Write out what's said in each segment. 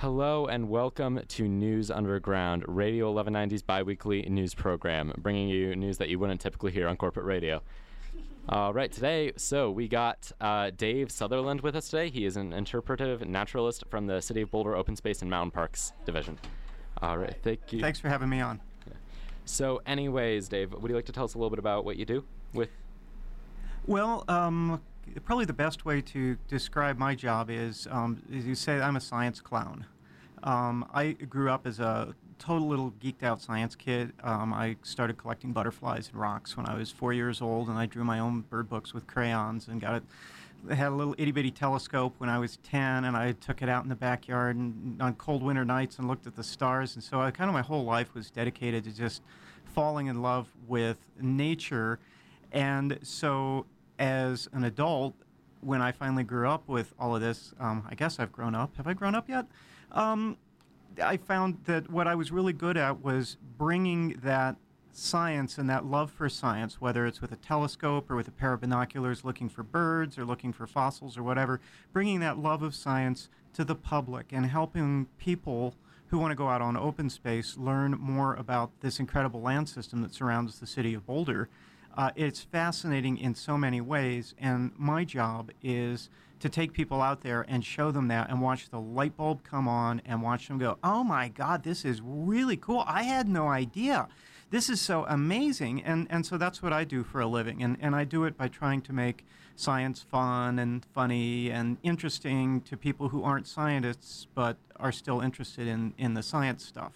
Hello and welcome to News Underground, Radio 1190's biweekly news program, bringing you news that you wouldn't typically hear on corporate radio. All right, today, so we got uh, Dave Sutherland with us today. He is an interpretive naturalist from the City of Boulder Open Space and Mountain Parks Division. All right, thank you. Thanks for having me on. So, anyways, Dave, would you like to tell us a little bit about what you do with? Well, um, probably the best way to describe my job is, um, you say, I'm a science clown. Um, I grew up as a total little geeked out science kid. Um, I started collecting butterflies and rocks when I was four years old, and I drew my own bird books with crayons and got had a little itty bitty telescope when I was 10, and I took it out in the backyard and on cold winter nights and looked at the stars. And so, I, kind of my whole life was dedicated to just falling in love with nature. And so, as an adult, when I finally grew up with all of this, um, I guess I've grown up. Have I grown up yet? Um, I found that what I was really good at was bringing that science and that love for science, whether it's with a telescope or with a pair of binoculars looking for birds or looking for fossils or whatever, bringing that love of science to the public and helping people who want to go out on open space learn more about this incredible land system that surrounds the city of Boulder. Uh, it's fascinating in so many ways, and my job is to take people out there and show them that and watch the light bulb come on and watch them go, oh my God, this is really cool. I had no idea. This is so amazing. And, and so that's what I do for a living. And, and I do it by trying to make science fun and funny and interesting to people who aren't scientists but are still interested in, in the science stuff.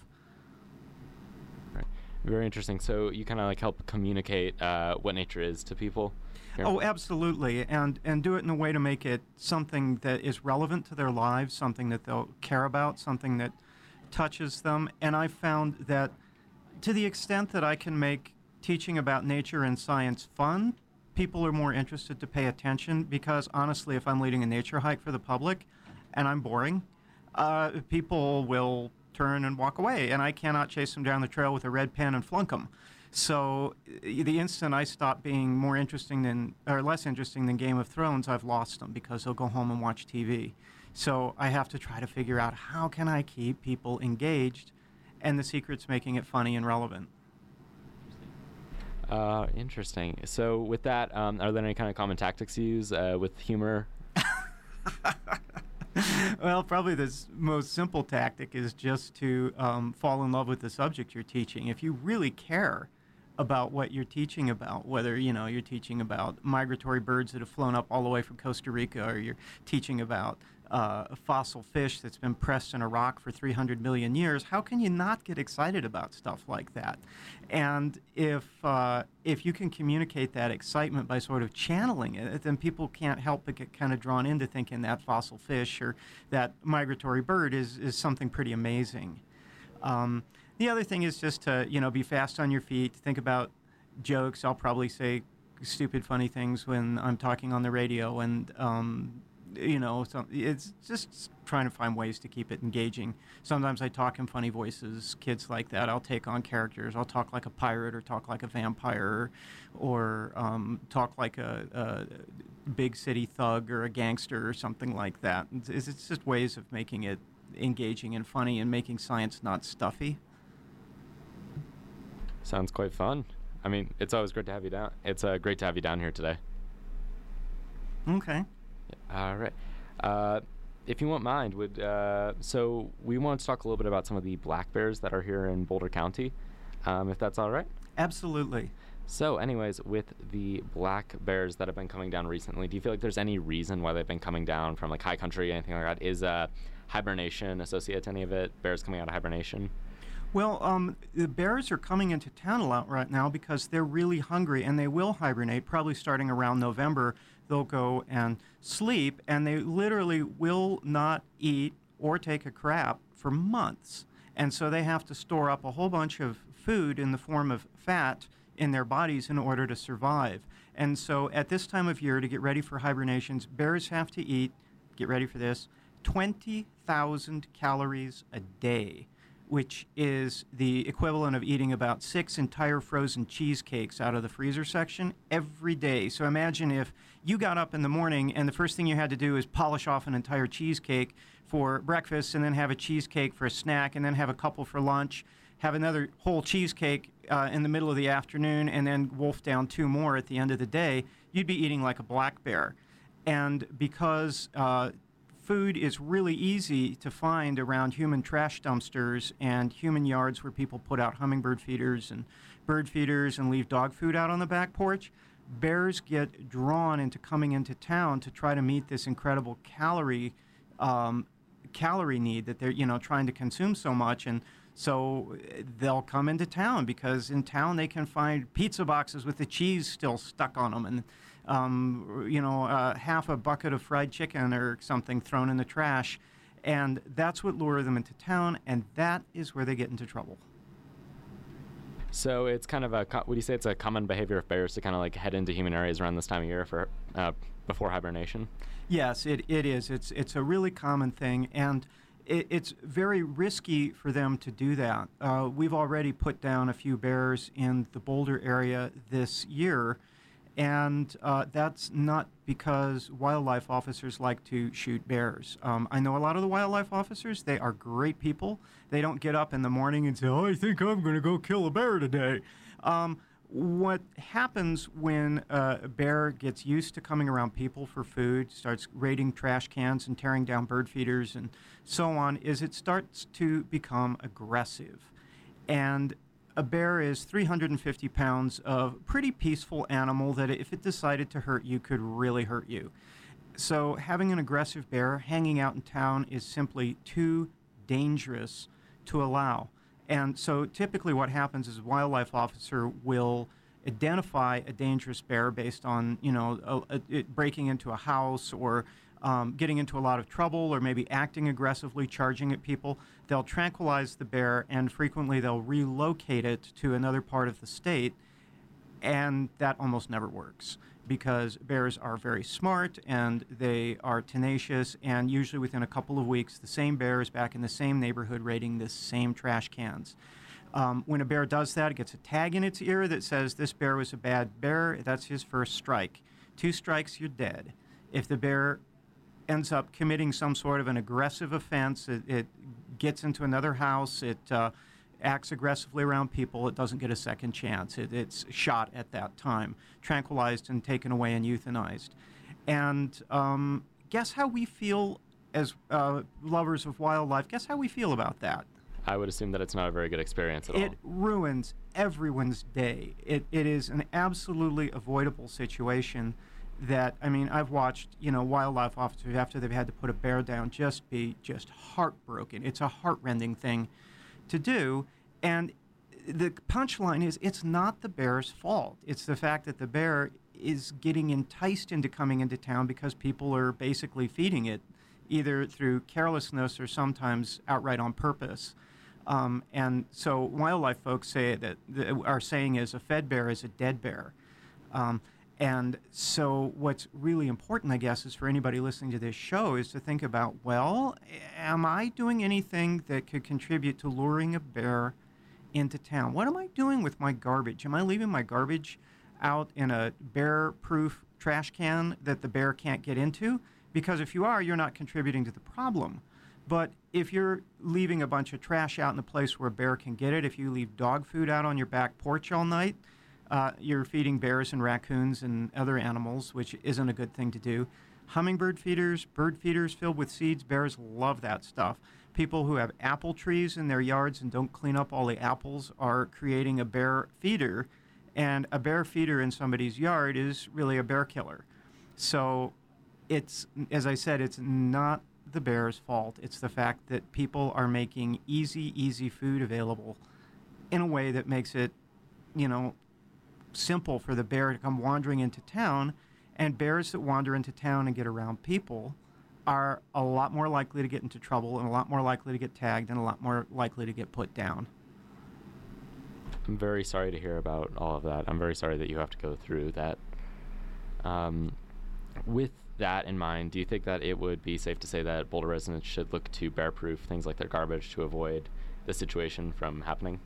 Very interesting. So you kind of like help communicate uh, what nature is to people. Here. Oh, absolutely, and and do it in a way to make it something that is relevant to their lives, something that they'll care about, something that touches them. And I found that to the extent that I can make teaching about nature and science fun, people are more interested to pay attention because honestly, if I'm leading a nature hike for the public and I'm boring, uh, people will turn and walk away, and I cannot chase them down the trail with a red pen and flunk them. So the instant I stop being more interesting than or less interesting than Game of Thrones, I've lost them because they'll go home and watch TV. So I have to try to figure out how can I keep people engaged, and the secret's making it funny and relevant. Uh, interesting. So with that, um, are there any kind of common tactics you use uh, with humor? well, probably the most simple tactic is just to um, fall in love with the subject you're teaching. If you really care about what you're teaching about, whether you know you're teaching about migratory birds that have flown up all the way from Costa Rica, or you're teaching about uh, fossil fish that's been pressed in a rock for 300 million years. How can you not get excited about stuff like that? And if uh, if you can communicate that excitement by sort of channeling it, then people can't help but get kind of drawn into thinking that fossil fish or that migratory bird is is something pretty amazing. Um, the other thing is just to you know be fast on your feet. Think about jokes. I'll probably say stupid, funny things when I'm talking on the radio, and um, you know, so it's just trying to find ways to keep it engaging. Sometimes I talk in funny voices, kids like that. I'll take on characters. I'll talk like a pirate, or talk like a vampire, or um, talk like a, a, big city thug or a gangster or something like that. It's, it's just ways of making it engaging and funny and making science not stuffy. Sounds quite fun. I mean, it's always great to have you down. It's uh, great to have you down here today. Okay. All right. Uh, if you won't mind, would uh, so we want to talk a little bit about some of the black bears that are here in Boulder County, um, if that's all right. Absolutely. So, anyways, with the black bears that have been coming down recently, do you feel like there's any reason why they've been coming down from like high country, anything like that? Is uh, hibernation associated to any of it? Bears coming out of hibernation? Well, um, the bears are coming into town a lot right now because they're really hungry and they will hibernate, probably starting around November. They'll go and sleep and they literally will not eat or take a crap for months. And so they have to store up a whole bunch of food in the form of fat in their bodies in order to survive. And so at this time of year, to get ready for hibernations, bears have to eat, get ready for this, 20,000 calories a day which is the equivalent of eating about six entire frozen cheesecakes out of the freezer section every day. So imagine if you got up in the morning and the first thing you had to do is polish off an entire cheesecake for breakfast and then have a cheesecake for a snack and then have a couple for lunch, have another whole cheesecake uh, in the middle of the afternoon and then wolf down two more at the end of the day, you'd be eating like a black bear. And because uh, food is really easy to find around human trash dumpsters and human yards where people put out hummingbird feeders and bird feeders and leave dog food out on the back porch. Bears get drawn into coming into town to try to meet this incredible calorie um, calorie need that they're you know trying to consume so much and so they'll come into town because in town they can find pizza boxes with the cheese still stuck on them and um, you know, uh, half a bucket of fried chicken or something thrown in the trash. And that's what lures them into town, and that is where they get into trouble. So it's kind of a, would you say it's a common behavior of bears to kind of like head into human areas around this time of year for uh, before hibernation? Yes, it, it is. It's it's a really common thing, and it, it's very risky for them to do that. Uh, we've already put down a few bears in the Boulder area this year and uh, that's not because wildlife officers like to shoot bears. Um, I know a lot of the wildlife officers, they are great people. They don't get up in the morning and say, oh, I think I'm going to go kill a bear today. Um, what happens when a bear gets used to coming around people for food, starts raiding trash cans and tearing down bird feeders and so on, is it starts to become aggressive. And a bear is 350 pounds of pretty peaceful animal that if it decided to hurt you could really hurt you. So having an aggressive bear hanging out in town is simply too dangerous to allow. And so typically what happens is a wildlife officer will identify a dangerous bear based on, you know, a, a, breaking into a house or um, getting into a lot of trouble or maybe acting aggressively, charging at people, they'll tranquilize the bear and frequently they'll relocate it to another part of the state. And that almost never works because bears are very smart and they are tenacious. And usually within a couple of weeks, the same bear is back in the same neighborhood raiding the same trash cans. Um, when a bear does that, it gets a tag in its ear that says this bear was a bad bear. That's his first strike. Two strikes, you're dead. If the bear ends up committing some sort of an aggressive offense. It, it gets into another house. It uh, acts aggressively around people. It doesn't get a second chance. It, it's shot at that time, tranquilized and taken away and euthanized. And um, guess how we feel as uh, lovers of wildlife? Guess how we feel about that? I would assume that it's not a very good experience at it all. It ruins everyone's day. It, it is an absolutely avoidable situation that I mean, I've watched you know wildlife officers after they've had to put a bear down just be just heartbroken. It's a heartrending thing to do, and the punchline is it's not the bear's fault. It's the fact that the bear is getting enticed into coming into town because people are basically feeding it, either through carelessness or sometimes outright on purpose. Um, and so wildlife folks say that the, our saying is a fed bear is a dead bear. Um, and so, what's really important, I guess, is for anybody listening to this show is to think about well, am I doing anything that could contribute to luring a bear into town? What am I doing with my garbage? Am I leaving my garbage out in a bear proof trash can that the bear can't get into? Because if you are, you're not contributing to the problem. But if you're leaving a bunch of trash out in a place where a bear can get it, if you leave dog food out on your back porch all night, uh, you're feeding bears and raccoons and other animals, which isn't a good thing to do. Hummingbird feeders, bird feeders filled with seeds, bears love that stuff. People who have apple trees in their yards and don't clean up all the apples are creating a bear feeder, and a bear feeder in somebody's yard is really a bear killer. So it's, as I said, it's not the bear's fault. It's the fact that people are making easy, easy food available in a way that makes it, you know, simple for the bear to come wandering into town, and bears that wander into town and get around people are a lot more likely to get into trouble and a lot more likely to get tagged and a lot more likely to get put down. I'm very sorry to hear about all of that. I'm very sorry that you have to go through that. Um, with that in mind, do you think that it would be safe to say that Boulder residents should look to bear proof things like their garbage to avoid the situation from happening?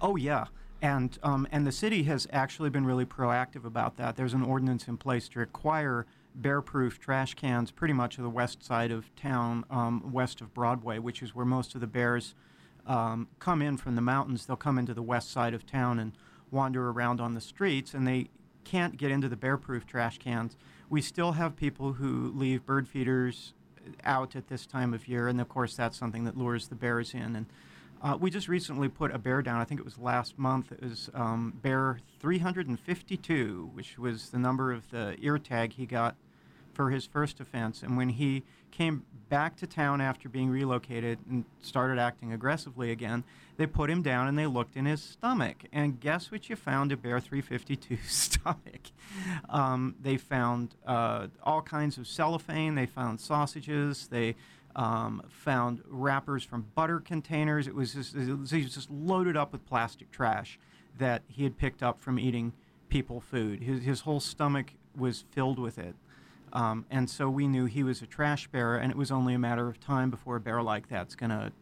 Oh yeah, and um, and the city has actually been really proactive about that. There's an ordinance in place to require bear-proof trash cans pretty much of the west side of town, um, west of Broadway, which is where most of the bears um, come in from the mountains. They'll come into the west side of town and wander around on the streets, and they can't get into the bear-proof trash cans. We still have people who leave bird feeders out at this time of year, and of course that's something that lures the bears in. And uh, we just recently put a bear down. I think it was last month. It was um, bear 352, which was the number of the ear tag he got for his first offense. And when he came back to town after being relocated and started acting aggressively again, they put him down and they looked in his stomach. And guess what you found a Bear 352 stomach? Um, they found uh, all kinds of cellophane, they found sausages, they um, found wrappers from butter containers. It was, just, was just loaded up with plastic trash that he had picked up from eating people food. His, his whole stomach was filled with it. Um, and so we knew he was a trash bearer, and it was only a matter of time before a bear like that's going to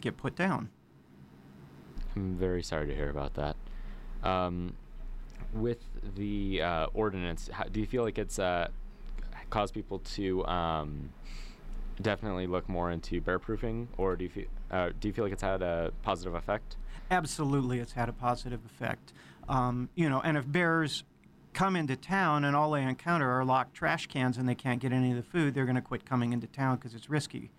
get put down. I'm very sorry to hear about that. Um, with the uh, ordinance, how, do you feel like it's uh, caused people to um, definitely look more into bear proofing, or do you feel uh, do you feel like it's had a positive effect? Absolutely, it's had a positive effect. Um, you know, and if bears come into town and all they encounter are locked trash cans and they can't get any of the food, they're going to quit coming into town because it's risky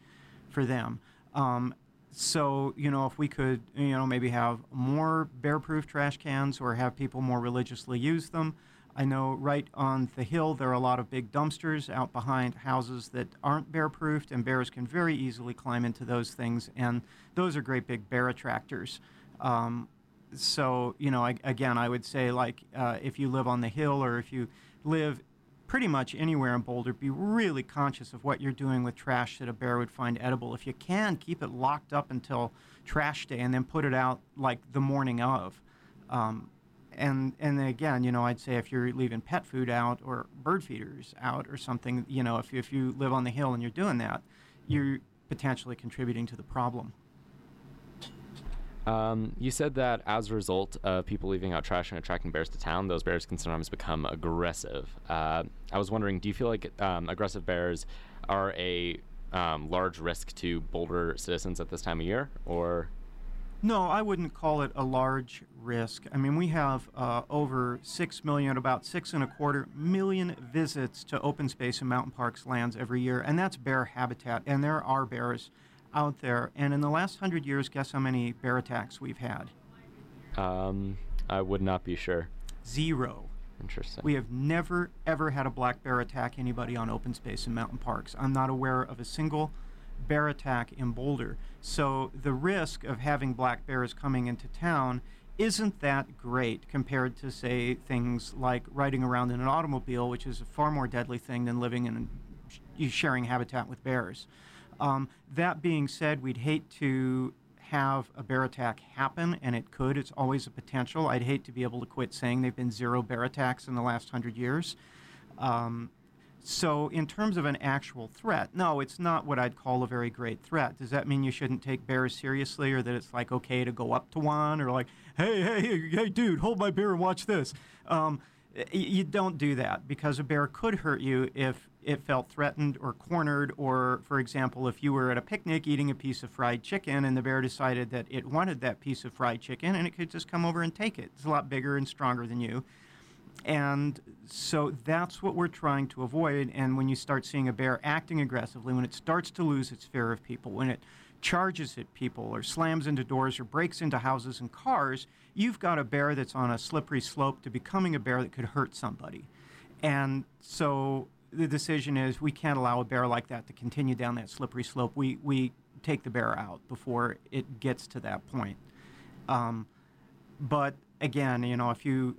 for them. Um, so, you know, if we could, you know, maybe have more bear proof trash cans or have people more religiously use them. I know right on the hill there are a lot of big dumpsters out behind houses that aren't bear proofed, and bears can very easily climb into those things, and those are great big bear attractors. Um, so you know, I, again, I would say like uh, if you live on the hill or if you live pretty much anywhere in Boulder, be really conscious of what you're doing with trash that a bear would find edible. If you can, keep it locked up until trash day and then put it out like the morning of. Um, and and again, you know, I'd say if you're leaving pet food out or bird feeders out or something, you know, if you, if you live on the hill and you're doing that, you're potentially contributing to the problem. Um, you said that as a result of people leaving out trash and attracting bears to town, those bears can sometimes become aggressive. Uh, I was wondering, do you feel like um, aggressive bears are a um, large risk to Boulder citizens at this time of year, or? No, I wouldn't call it a large risk. I mean, we have uh, over six million, about six and a quarter million visits to open space and mountain parks lands every year, and that's bear habitat. And there are bears out there. And in the last hundred years, guess how many bear attacks we've had? Um, I would not be sure. Zero. Interesting. We have never, ever had a black bear attack anybody on open space and mountain parks. I'm not aware of a single bear attack in Boulder. So the risk of having black bears coming into town isn't that great compared to, say, things like riding around in an automobile, which is a far more deadly thing than living in sharing habitat with bears. Um, that being said, we'd hate to have a bear attack happen, and it could. It's always a potential. I'd hate to be able to quit saying there have been zero bear attacks in the last hundred years. Um, so, in terms of an actual threat, no, it's not what I'd call a very great threat. Does that mean you shouldn't take bears seriously, or that it's like okay to go up to one, or like, hey, hey, hey, dude, hold my beer and watch this? Um, you don't do that because a bear could hurt you if it felt threatened or cornered, or, for example, if you were at a picnic eating a piece of fried chicken and the bear decided that it wanted that piece of fried chicken and it could just come over and take it. It's a lot bigger and stronger than you. And so that's what we're trying to avoid. And when you start seeing a bear acting aggressively, when it starts to lose its fear of people, when it charges at people or slams into doors or breaks into houses and cars, you've got a bear that's on a slippery slope to becoming a bear that could hurt somebody. And so the decision is we can't allow a bear like that to continue down that slippery slope. We, we take the bear out before it gets to that point. Um, but again, you know, if you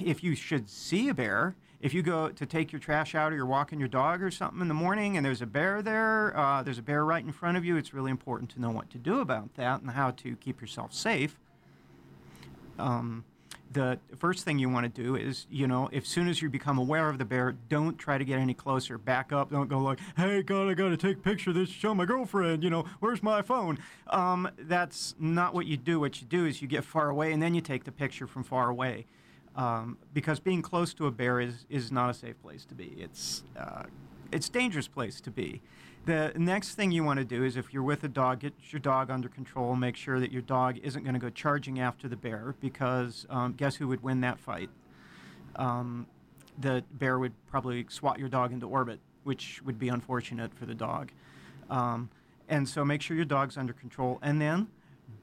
if you should see a bear, if you go to take your trash out or you're walking your dog or something in the morning and there's a bear there, uh, there's a bear right in front of you, it's really important to know what to do about that and how to keep yourself safe. Um, the first thing you want to do is, you know, as soon as you become aware of the bear, don't try to get any closer. Back up. Don't go like, "Hey, God, I got to take a picture of this. Show my girlfriend. You know, where's my phone?" Um, that's not what you do. What you do is you get far away and then you take the picture from far away, um, because being close to a bear is is not a safe place to be. It's uh, it's dangerous place to be. The next thing you want to do is if you're with a dog, get your dog under control. Make sure that your dog isn't going to go charging after the bear because um, guess who would win that fight? Um, the bear would probably swat your dog into orbit, which would be unfortunate for the dog. Um, and so make sure your dog's under control. And then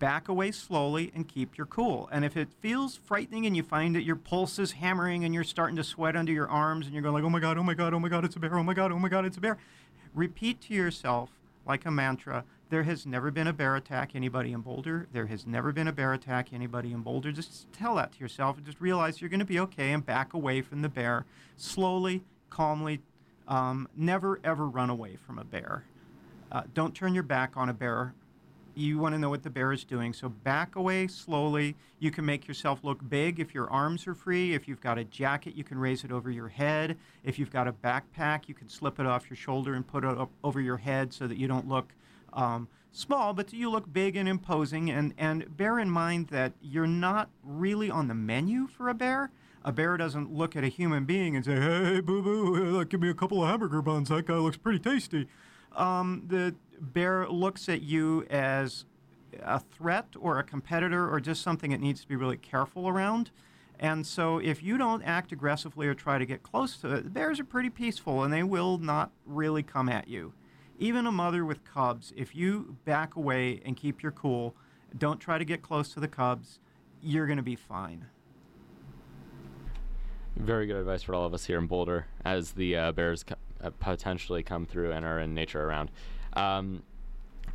back away slowly and keep your cool. And if it feels frightening and you find that your pulse is hammering and you're starting to sweat under your arms and you're going like, oh my God, oh my God, oh my God, it's a bear, oh my God, oh my God, it's a bear, repeat to yourself like a mantra there has never been a bear attack anybody in Boulder. There has never been a bear attack anybody in Boulder. Just tell that to yourself and just realize you're going to be okay and back away from the bear slowly, calmly. Um, never, ever run away from a bear. Uh, don't turn your back on a bear you want to know what the bear is doing. So back away slowly. You can make yourself look big if your arms are free. If you've got a jacket, you can raise it over your head. If you've got a backpack, you can slip it off your shoulder and put it up over your head so that you don't look um, small, but you look big and imposing. And, and bear in mind that you're not really on the menu for a bear. A bear doesn't look at a human being and say, hey, boo boo, give me a couple of hamburger buns. That guy looks pretty tasty. Um, the bear looks at you as a threat or a competitor or just something it needs to be really careful around. And so if you don't act aggressively or try to get close to it, bears are pretty peaceful and they will not really come at you. Even a mother with cubs, if you back away and keep your cool, don't try to get close to the cubs, you're going to be fine. Very good advice for all of us here in Boulder as the uh, bears co- uh, potentially come through and are in nature around. Um,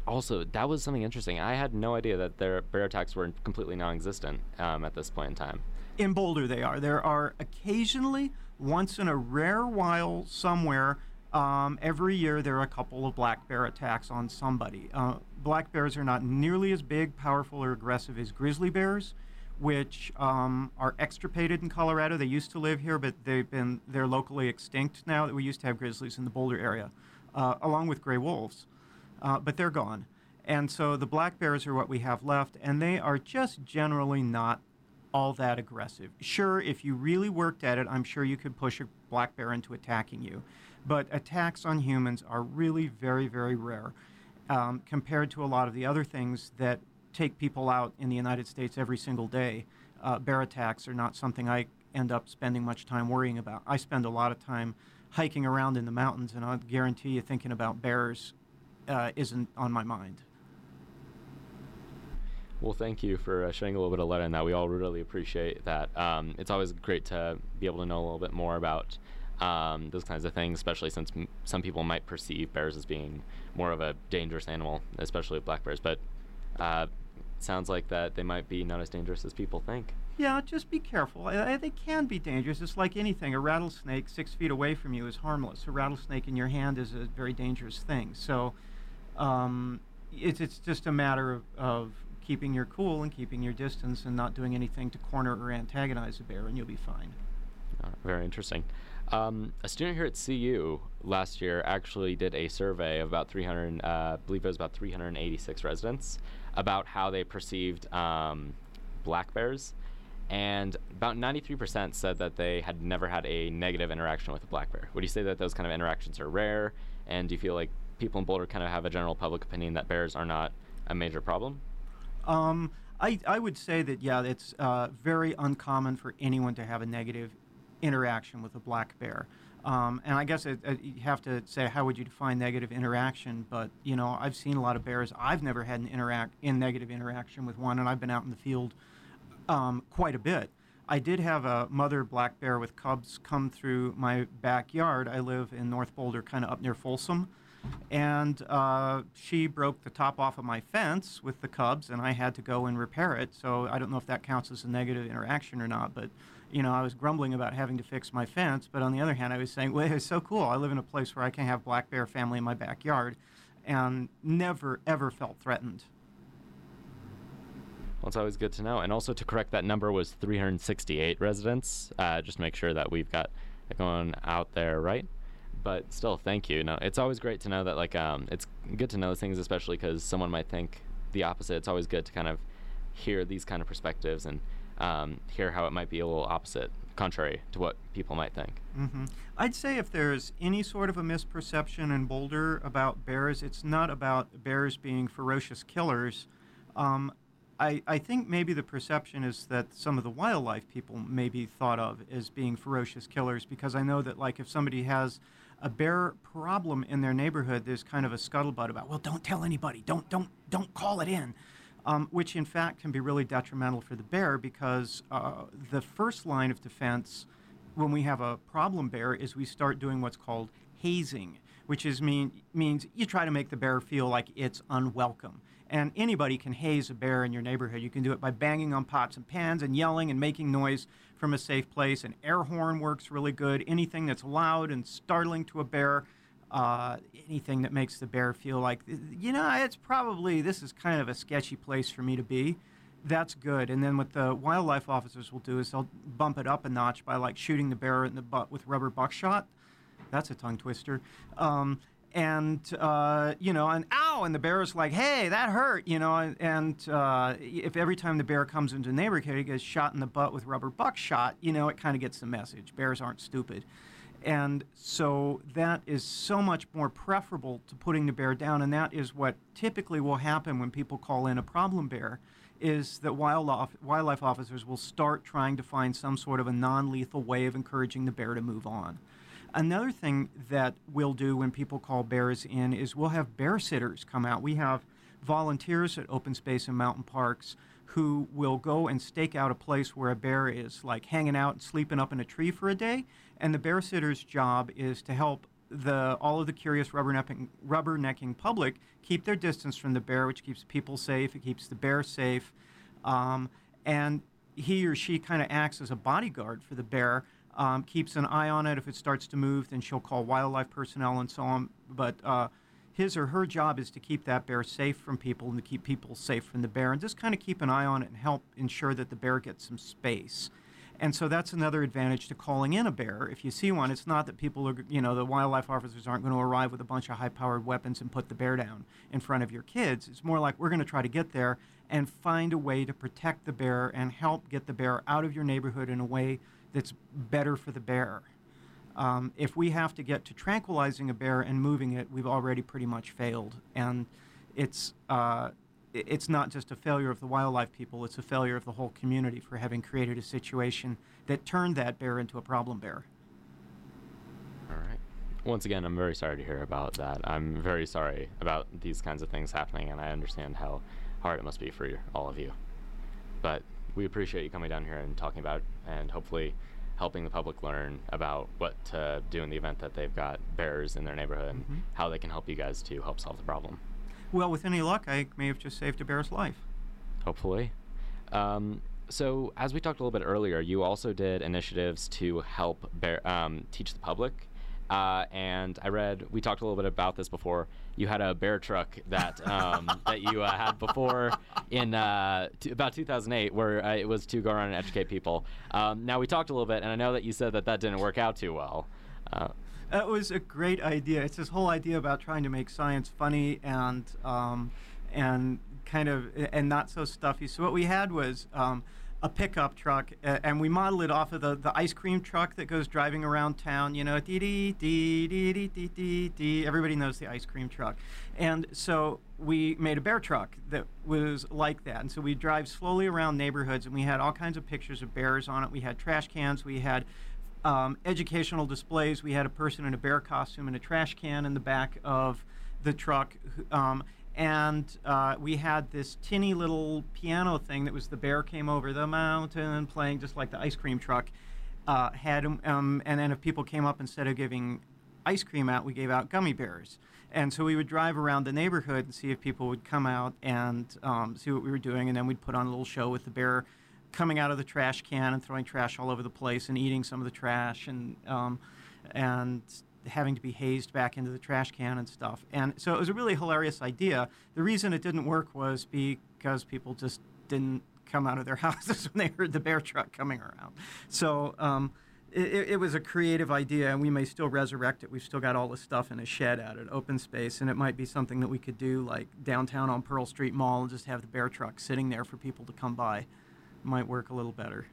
also, that was something interesting. I had no idea that their bear attacks were completely non-existent um, at this point in time. In Boulder, they are. There are occasionally, once in a rare while, somewhere. Um, every year, there are a couple of black bear attacks on somebody. Uh, black bears are not nearly as big, powerful, or aggressive as grizzly bears, which um, are extirpated in Colorado. They used to live here, but they've been they're locally extinct now. That we used to have grizzlies in the Boulder area uh, along with gray wolves, uh, but they're gone. And so the black bears are what we have left, and they are just generally not all that aggressive. Sure, if you really worked at it, I'm sure you could push a black bear into attacking you. But attacks on humans are really very, very rare um, compared to a lot of the other things that take people out in the United States every single day. Uh, bear attacks are not something I end up spending much time worrying about. I spend a lot of time hiking around in the mountains, and I'll guarantee you thinking about bears uh, isn't on my mind. Well, thank you for uh, a little bit of light on that. We all really appreciate that. Um, it's always great to be able to know a little bit more about um, those kinds of things, especially since m- some people might perceive bears as being more of a dangerous animal, especially black bears. But uh, sounds like that they might be not as dangerous as people think. Yeah, just be careful. They can be dangerous. It's like anything. A rattlesnake six feet away from you is harmless. A rattlesnake in your hand is a very dangerous thing. So um, it's, it's just a matter of, of keeping your cool and keeping your distance and not doing anything to corner or antagonize a bear, and you'll be fine. Uh, very interesting. Um, a student here at CU last year actually did a survey of about 300, uh, I believe it was about 386 residents, about how they perceived um, black bears and about 93% said that they had never had a negative interaction with a black bear. Would you say that those kind of interactions are rare? And do you feel like people in Boulder kind of have a general public opinion that bears are not a major problem? Um, I, I would say that, yeah, it's uh, very uncommon for anyone to have a negative interaction with a black bear. Um, and I guess it, it, you have to say, how would you define negative interaction? But you know, I've seen a lot of bears. I've never had an interact in negative interaction with one, and I've been out in the field um, quite a bit. I did have a mother black bear with cubs come through my backyard. I live in North Boulder, kind of up near Folsom. And uh, she broke the top off of my fence with the cubs, and I had to go and repair it. So I don't know if that counts as a negative interaction or not. But, you know, I was grumbling about having to fix my fence. But on the other hand, I was saying, well, it's so cool. I live in a place where I can have black bear family in my backyard and never, ever felt threatened. Well, it's always good to know. And also to correct that number was 368 residents. Uh, just make sure that we've got it going out there right. But still, thank you. No, it's always great to know that. Like, um, it's good to know those things, especially because someone might think the opposite. It's always good to kind of hear these kind of perspectives and um, hear how it might be a little opposite, contrary to what people might think. Mm-hmm. I'd say if there's any sort of a misperception in Boulder about bears, it's not about bears being ferocious killers. Um, I, I think maybe the perception is that some of the wildlife people may be thought of as being ferocious killers because I know that like if somebody has a bear problem in their neighborhood, there's kind of a scuttlebutt about, well, don't tell anybody, don't don't don't call it in, um, which in fact can be really detrimental for the bear because uh, the first line of defense when we have a problem bear is we start doing what's called hazing, which is mean means you try to make the bear feel like it's unwelcome. And anybody can haze a bear in your neighborhood. You can do it by banging on pots and pans and yelling and making noise from a safe place. An air horn works really good. Anything that's loud and startling to a bear, uh, anything that makes the bear feel like, you know, it's probably, this is kind of a sketchy place for me to be. That's good. And then what the wildlife officers will do is they'll bump it up a notch by like shooting the bear in the butt with rubber buckshot. That's a tongue twister. Um, and uh, you know, and ow, and the bear is like, "Hey, that hurt," you know, and, uh, if every time the bear comes into a neighborhood, he gets shot in the butt with rubber buckshot, you know, it kind of gets the message. Bears aren't stupid, and so that is so much more preferable to putting the bear down, and that is what typically will happen when people call in a problem bear. Is that wildlife, wildlife officers will start trying to find some sort of a non lethal way of encouraging the bear to move on. Another thing that we'll do when people call bears in is we'll have bear sitters come out. We have volunteers at open space and mountain parks who will go and stake out a place where a bear is like hanging out and sleeping up in a tree for a day. And the bear sitter's job is to help the all of the curious rubbernecking, rubbernecking public keep their distance from the bear, which keeps people safe. It keeps the bear safe, um, and he or she kind of acts as a bodyguard for the bear um, keeps an eye on it. If it starts to move, then she'll call wildlife personnel and so on. But uh, his or her job is to keep that bear safe from people and to keep people safe from the bear and just kind of keep an eye on it and help ensure that the bear gets some space. And so that's another advantage to calling in a bear. If you see one, it's not that people are, you know, the wildlife officers aren't going to arrive with a bunch of high powered weapons and put the bear down in front of your kids. It's more like we're going to try to get there and find a way to protect the bear and help get the bear out of your neighborhood in a way that's better for the bear. Um, if we have to get to tranquilizing a bear and moving it, we've already pretty much failed. And it's, uh, it's not just a failure of the wildlife people, it's a failure of the whole community for having created a situation that turned that bear into a problem bear. All right. Once again, I'm very sorry to hear about that. I'm very sorry about these kinds of things happening, and I understand how hard it must be for all of you. But we appreciate you coming down here and talking about and hopefully helping the public learn about what to do in the event that they've got bears in their neighborhood and mm-hmm. how they can help you guys to help solve the problem. Well, with any luck, I may have just saved a bear's life. Hopefully. Um, so, as we talked a little bit earlier, you also did initiatives to help bear, um, teach the public uh, and I read we talked a little bit about this before. You had a bear truck that um, that you uh, had before in uh, t- about 2008, where uh, it was to go around and educate people. Um, now we talked a little bit, and I know that you said that that didn't work out too well. Uh, that was a great idea. It's this whole idea about trying to make science funny and um, and kind of and not so stuffy. So what we had was. A pickup truck, uh, and we modeled it off of the, the ice cream truck that goes driving around town. You know, dee dee dee dee dee dee dee dee. Everybody knows the ice cream truck, and so we made a bear truck that was like that. And so we drive slowly around neighborhoods, and we had all kinds of pictures of bears on it. We had trash cans. We had um, educational displays. We had a person in a bear costume and a trash can in the back of the truck. Um, and uh, we had this tinny little piano thing that was the bear came over the mountain playing just like the ice cream truck uh, had um, and then if people came up instead of giving ice cream out we gave out gummy bears. And so we would drive around the neighborhood and see if people would come out and um, see what we were doing and then we'd put on a little show with the bear coming out of the trash can and throwing trash all over the place and eating some of the trash and um, and having to be hazed back into the trash can and stuff. And so it was a really hilarious idea. The reason it didn't work was because people just didn't come out of their houses when they heard the bear truck coming around. So um, it, it, was a creative idea, and we may still resurrect it. We've still got all the stuff in a shed out at open space, and it might be something that we could do like downtown on Pearl Street Mall and just have the bear truck sitting there for people to come by. Might work a little better.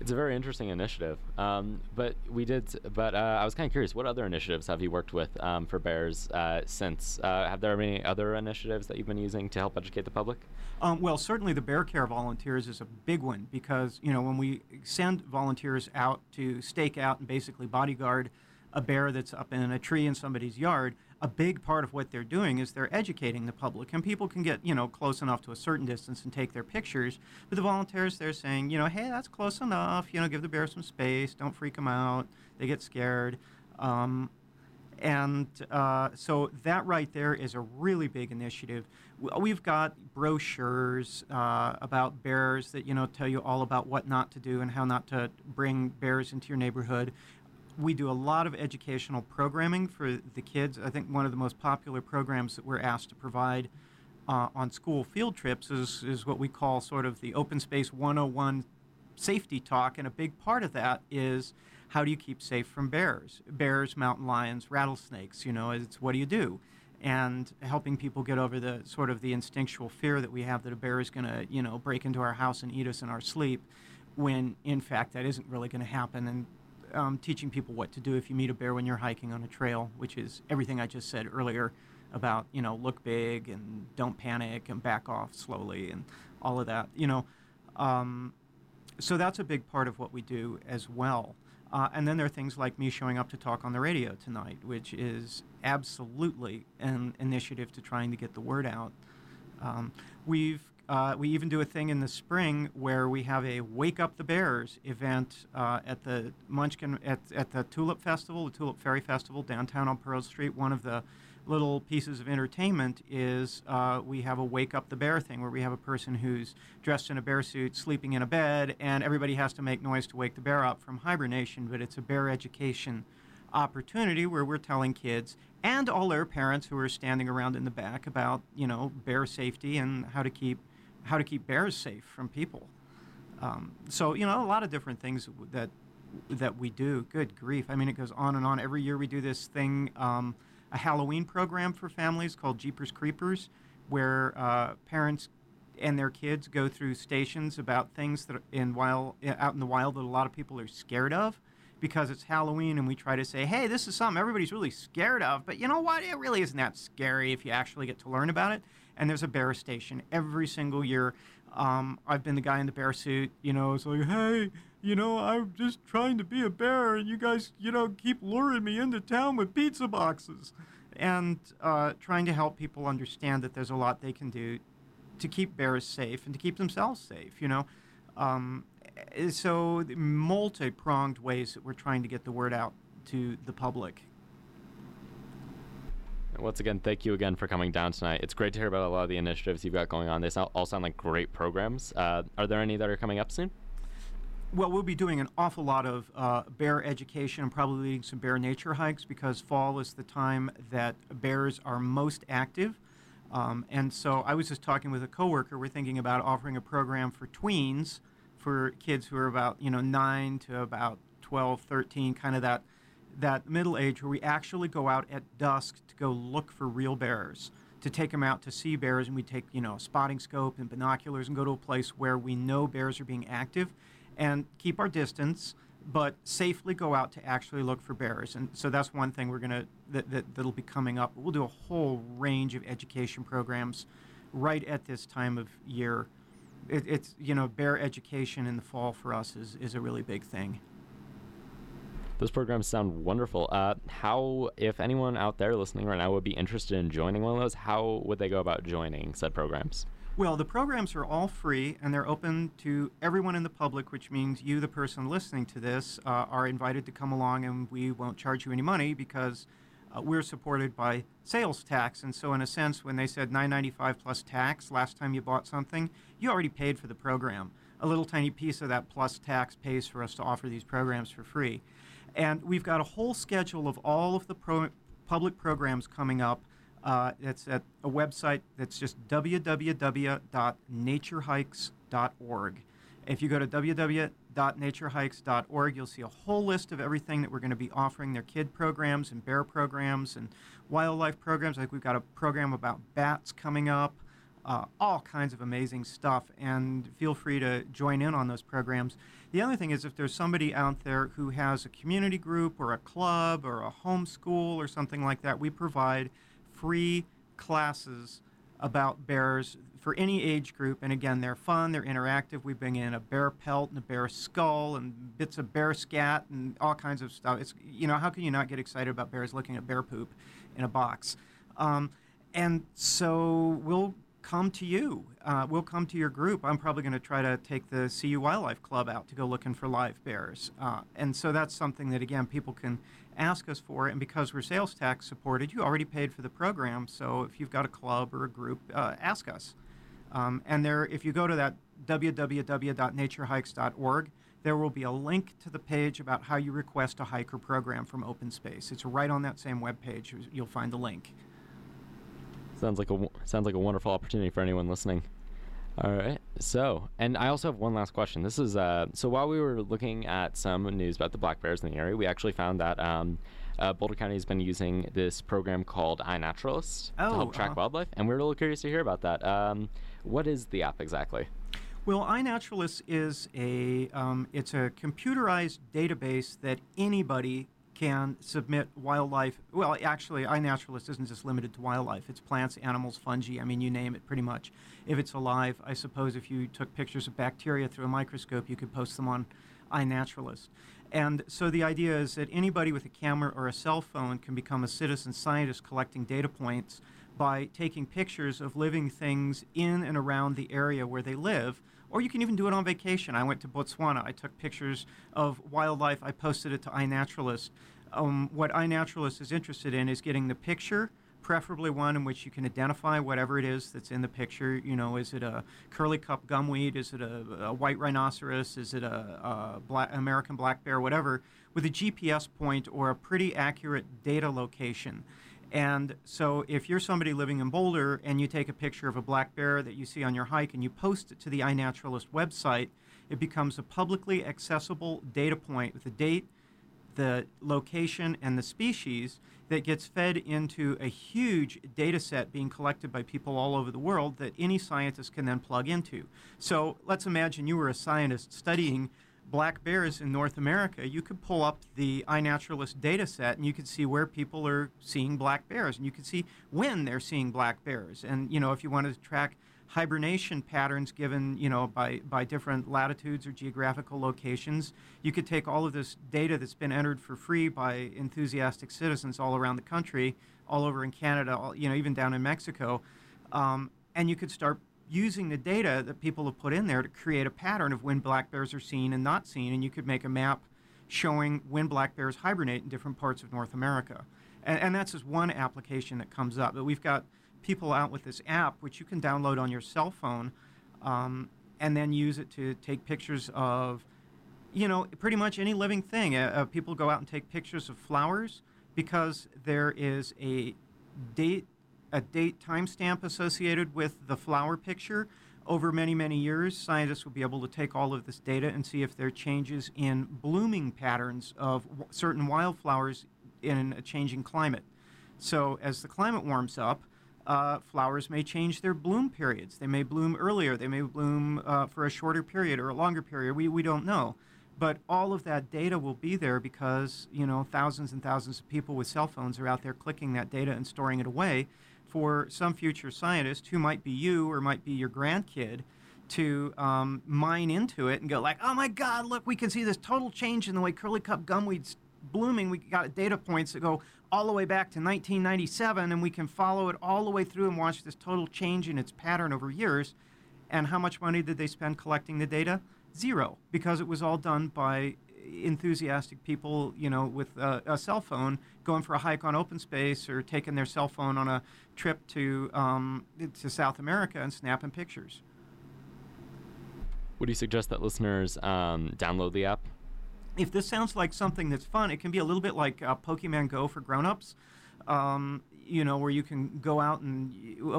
It's a very interesting initiative. Um, but we did, but uh, I was kind of curious, what other initiatives have you worked with um, for bears uh, since? Uh, have there been any other initiatives that you've been using to help educate the public? Um, well, certainly the Bear Care volunteers is a big one because, you know, when we send volunteers out to stake out and basically bodyguard a bear that's up in a tree in somebody's yard, a big part of what they're doing is they're educating the public and people can get you know close enough to a certain distance and take their pictures but the volunteers they're saying you know hey that's close enough you know give the bear some space don't freak them out they get scared um, and uh, so that right there is a really big initiative. We've got brochures uh, about bears that you know tell you all about what not to do and how not to bring bears into your neighborhood we do a lot of educational programming for the kids. I think one of the most popular programs that we're asked to provide uh, on school field trips is, is what we call sort of the Open Space 101 safety talk. And a big part of that is how do you keep safe from bears? Bears, mountain lions, rattlesnakes, you know, it's what do you do? And helping people get over the sort of the instinctual fear that we have that a bear is going to, you know, break into our house and eat us in our sleep when in fact that isn't really going to happen. And um, teaching people what to do if you meet a bear when you're hiking on a trail, which is everything I just said earlier about you know look big and don't panic and back off slowly and all of that. You know, um, so that's a big part of what we do as well. Uh, and then there are things like me showing up to talk on the radio tonight, which is absolutely an initiative to trying to get the word out. Um, we've uh, we even do a thing in the spring where we have a Wake Up the Bears event uh, at the Munchkin at, at the Tulip Festival, the Tulip Fairy Festival downtown on Pearl Street. One of the little pieces of entertainment is uh, we have a Wake Up the Bear thing where we have a person who's dressed in a bear suit sleeping in a bed, and everybody has to make noise to wake the bear up from hibernation. But it's a bear education opportunity where we're telling kids and all their parents who are standing around in the back about you know bear safety and how to keep how to keep bears safe from people. Um, so you know a lot of different things that that we do. Good grief! I mean, it goes on and on. Every year we do this thing, um, a Halloween program for families called Jeepers Creepers, where uh, parents and their kids go through stations about things that in wild out in the wild that a lot of people are scared of because it's Halloween and we try to say, hey, this is something everybody's really scared of, but you know what? It really isn't that scary if you actually get to learn about it and there's a bear station every single year. Um, I've been the guy in the bear suit, you know, it's like, hey, you know, I'm just trying to be a bear, and you guys, you know, keep luring me into town with pizza boxes. And uh, trying to help people understand that there's a lot they can do to keep bears safe and to keep themselves safe, you know. Um, so, multi pronged ways that we're trying to get the word out to the public once again, thank you again for coming down tonight. It's great to hear about a lot of the initiatives you've got going on. They all sound like great programs. Uh, are there any that are coming up soon? Well, we'll be doing an awful lot of uh, bear education and probably leading some bear nature hikes because fall is the time that bears are most active. Um, and so I was just talking with a coworker. We're thinking about offering a program for tweens, for kids who are about you know nine to about 12, 13, kind of that that middle age where we actually go out at dusk to go look for real bears, to take them out to see bears, and we take you know a spotting scope and binoculars and go to a place where we know bears are being active, and keep our distance, but safely go out to actually look for bears. And so that's one thing we're gonna that, that that'll be coming up. We'll do a whole range of education programs right at this time of year. It, it's you know bear education in the fall for us is is a really big thing. Those programs sound wonderful. Uh, how, if anyone out there listening right now would be interested in joining one of those, how would they go about joining said programs? Well, the programs are all free and they're open to everyone in the public, which means you, the person listening to this, uh, are invited to come along and we won't charge you any money because uh, we're supported by sales tax. And so, in a sense, when they said 9.95 plus tax last time you bought something, you already paid for the program. A little tiny piece of that plus tax pays for us to offer these programs for free. And we've got a whole schedule of all of the pro- public programs coming up. Uh, it's at a website that's just www.naturehikes.org. If you go to www.naturehikes.org, you'll see a whole list of everything that we're going to be offering their kid programs and bear programs and wildlife programs. Like we've got a program about bats coming up, uh, all kinds of amazing stuff. And feel free to join in on those programs. The other thing is if there's somebody out there who has a community group or a club or a homeschool or something like that, we provide free classes about bears for any age group. And again, they're fun, they're interactive. We bring in a bear pelt and a bear skull and bits of bear scat and all kinds of stuff. It's you know how can you not get excited about bears looking at bear poop in a box? Um, and so we'll come to you. Uh, we'll come to your group. I'm probably going to try to take the CU Wildlife Club out to go looking for live bears. Uh, and so that's something that, again, people can ask us for. And because we're sales tax supported, you already paid for the program. So if you've got a club or a group, uh, ask us. Um, and there, if you go to that www.naturehikes.org, there will be a link to the page about how you request a hiker program from Open Space. It's right on that same web page. You'll find the link. Sounds like a sounds like a wonderful opportunity for anyone listening. All right. So, and I also have one last question. This is uh, so while we were looking at some news about the black bears in the area, we actually found that um, uh, Boulder County has been using this program called iNaturalist oh, to help track uh, wildlife, and we are a little curious to hear about that. Um, what is the app exactly? Well, iNaturalist is a um, it's a computerized database that anybody can submit wildlife. Well, actually, iNaturalist isn't just limited to wildlife. It's plants, animals, fungi. I mean, you name it, pretty much. If it's alive, I suppose if you took pictures of bacteria through a microscope, you could post them on iNaturalist. And so the idea is that anybody with a camera or a cell phone can become a citizen scientist collecting data points by taking pictures of living things in and around the area where they live. Or you can even do it on vacation. I went to Botswana. I took pictures of wildlife. I posted it to iNaturalist um, what iNaturalist is interested in is getting the picture, preferably one in which you can identify whatever it is that's in the picture. You know, is it a curly cup gumweed? Is it a, a white rhinoceros? Is it a, a black, American black bear? Whatever, with a GPS point or a pretty accurate data location. And so, if you're somebody living in Boulder and you take a picture of a black bear that you see on your hike and you post it to the iNaturalist website, it becomes a publicly accessible data point with the date, the location and the species that gets fed into a huge data set being collected by people all over the world that any scientist can then plug into. So let's imagine you were a scientist studying black bears in North America. You could pull up the iNaturalist data set and you could see where people are seeing black bears and you could see when they're seeing black bears. And, you know, if you wanted to track hibernation patterns given, you know, by, by different latitudes or geographical locations. You could take all of this data that's been entered for free by enthusiastic citizens all around the country, all over in Canada, all, you know, even down in Mexico, um, and you could start using the data that people have put in there to create a pattern of when black bears are seen and not seen, and you could make a map showing when black bears hibernate in different parts of North America. And, and that's just one application that comes up. But we've got people out with this app, which you can download on your cell phone, um, and then use it to take pictures of, you know, pretty much any living thing. Uh, uh, people go out and take pictures of flowers because there is a date, a date timestamp associated with the flower picture. Over many, many years, scientists will be able to take all of this data and see if there are changes in blooming patterns of w- certain wildflowers in a changing climate. So, as the climate warms up, uh, flowers may change their bloom periods. They may bloom earlier, they may bloom uh, for a shorter period or a longer period. We, we don't know. But all of that data will be there because, you know, thousands and thousands of people with cell phones are out there clicking that data and storing it away for some future scientist who might be you or might be your grandkid to um, mine into it and go like, oh my God, look, we can see this total change in the way curly cup gumweed's blooming. We got data points that go all the way back to 1997, and we can follow it all the way through and watch this total change in its pattern over years. And how much money did they spend collecting the data? Zero, because it was all done by enthusiastic people, you know, with a, a cell phone going for a hike on open space or taking their cell phone on a trip to um, to South America and snapping pictures. Would you suggest that listeners um, download the app? if this sounds like something that's fun, it can be a little bit like uh, Pokemon Go for grown-ups. Um, you know, where you can go out and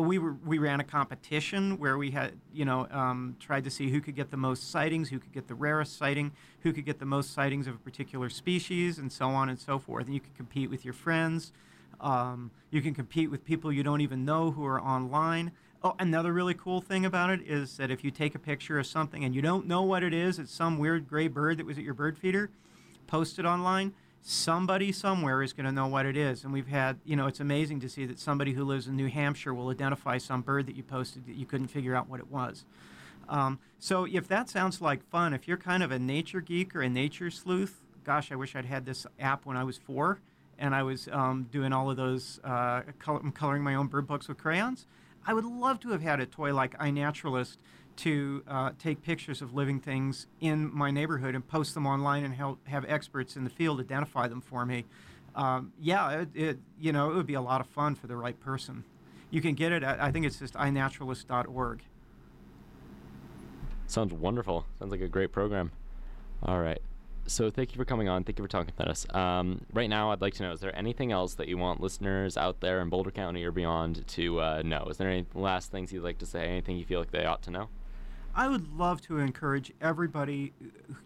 we were we ran a competition where we had you know um, tried to see who could get the most sightings, who could get the rarest sighting, who could get the most sightings of a particular species, and so on and so forth. And you can compete with your friends. Um, you can compete with people you don't even know who are online. Oh, another really cool thing about it is that if you take a picture of something and you don't know what it is, it's some weird gray bird that was at your bird feeder, post it online somebody somewhere is going to know what it is. And we've had, you know, it's amazing to see that somebody who lives in New Hampshire will identify some bird that you posted that you couldn't figure out what it was. Um, so if that sounds like fun, if you're kind of a nature geek or a nature sleuth, gosh, I wish I'd had this app when I was four and I was um, doing all of those, uh, color, coloring my own bird books with crayons. I would love to have had a toy like iNaturalist to uh, take pictures of living things in my neighborhood and post them online and help have experts in the field identify them for me. Um, yeah, it, it, you know it would be a lot of fun for the right person. You can get it at I think it's just inaturalist.org. Sounds wonderful. Sounds like a great program. All right. So thank you for coming on. Thank you for talking with us. Um, right now, I'd like to know: Is there anything else that you want listeners out there in Boulder County or beyond to uh, know? Is there any last things you'd like to say? Anything you feel like they ought to know? I would love to encourage everybody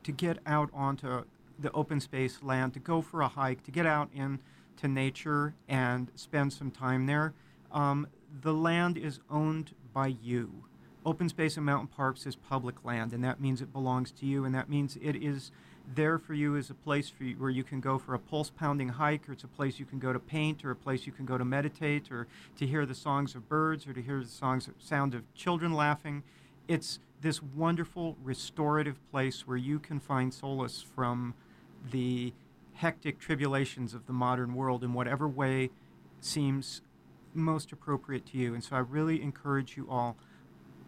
to get out onto the open space land, to go for a hike, to get out into nature and spend some time there. Um, the land is owned by you. Open space and mountain parks is public land, and that means it belongs to you, and that means it is there for you as a place for you, where you can go for a pulse pounding hike, or it's a place you can go to paint, or a place you can go to meditate, or to hear the songs of birds, or to hear the songs sound of children laughing. It's this wonderful restorative place where you can find solace from the hectic tribulations of the modern world in whatever way seems most appropriate to you. And so I really encourage you all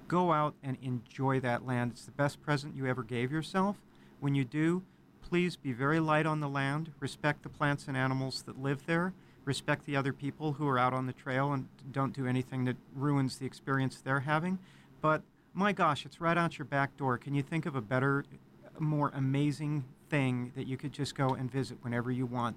go out and enjoy that land. It's the best present you ever gave yourself. When you do, please be very light on the land, respect the plants and animals that live there, respect the other people who are out on the trail and don't do anything that ruins the experience they're having. But my gosh, it's right out your back door. Can you think of a better, more amazing thing that you could just go and visit whenever you want?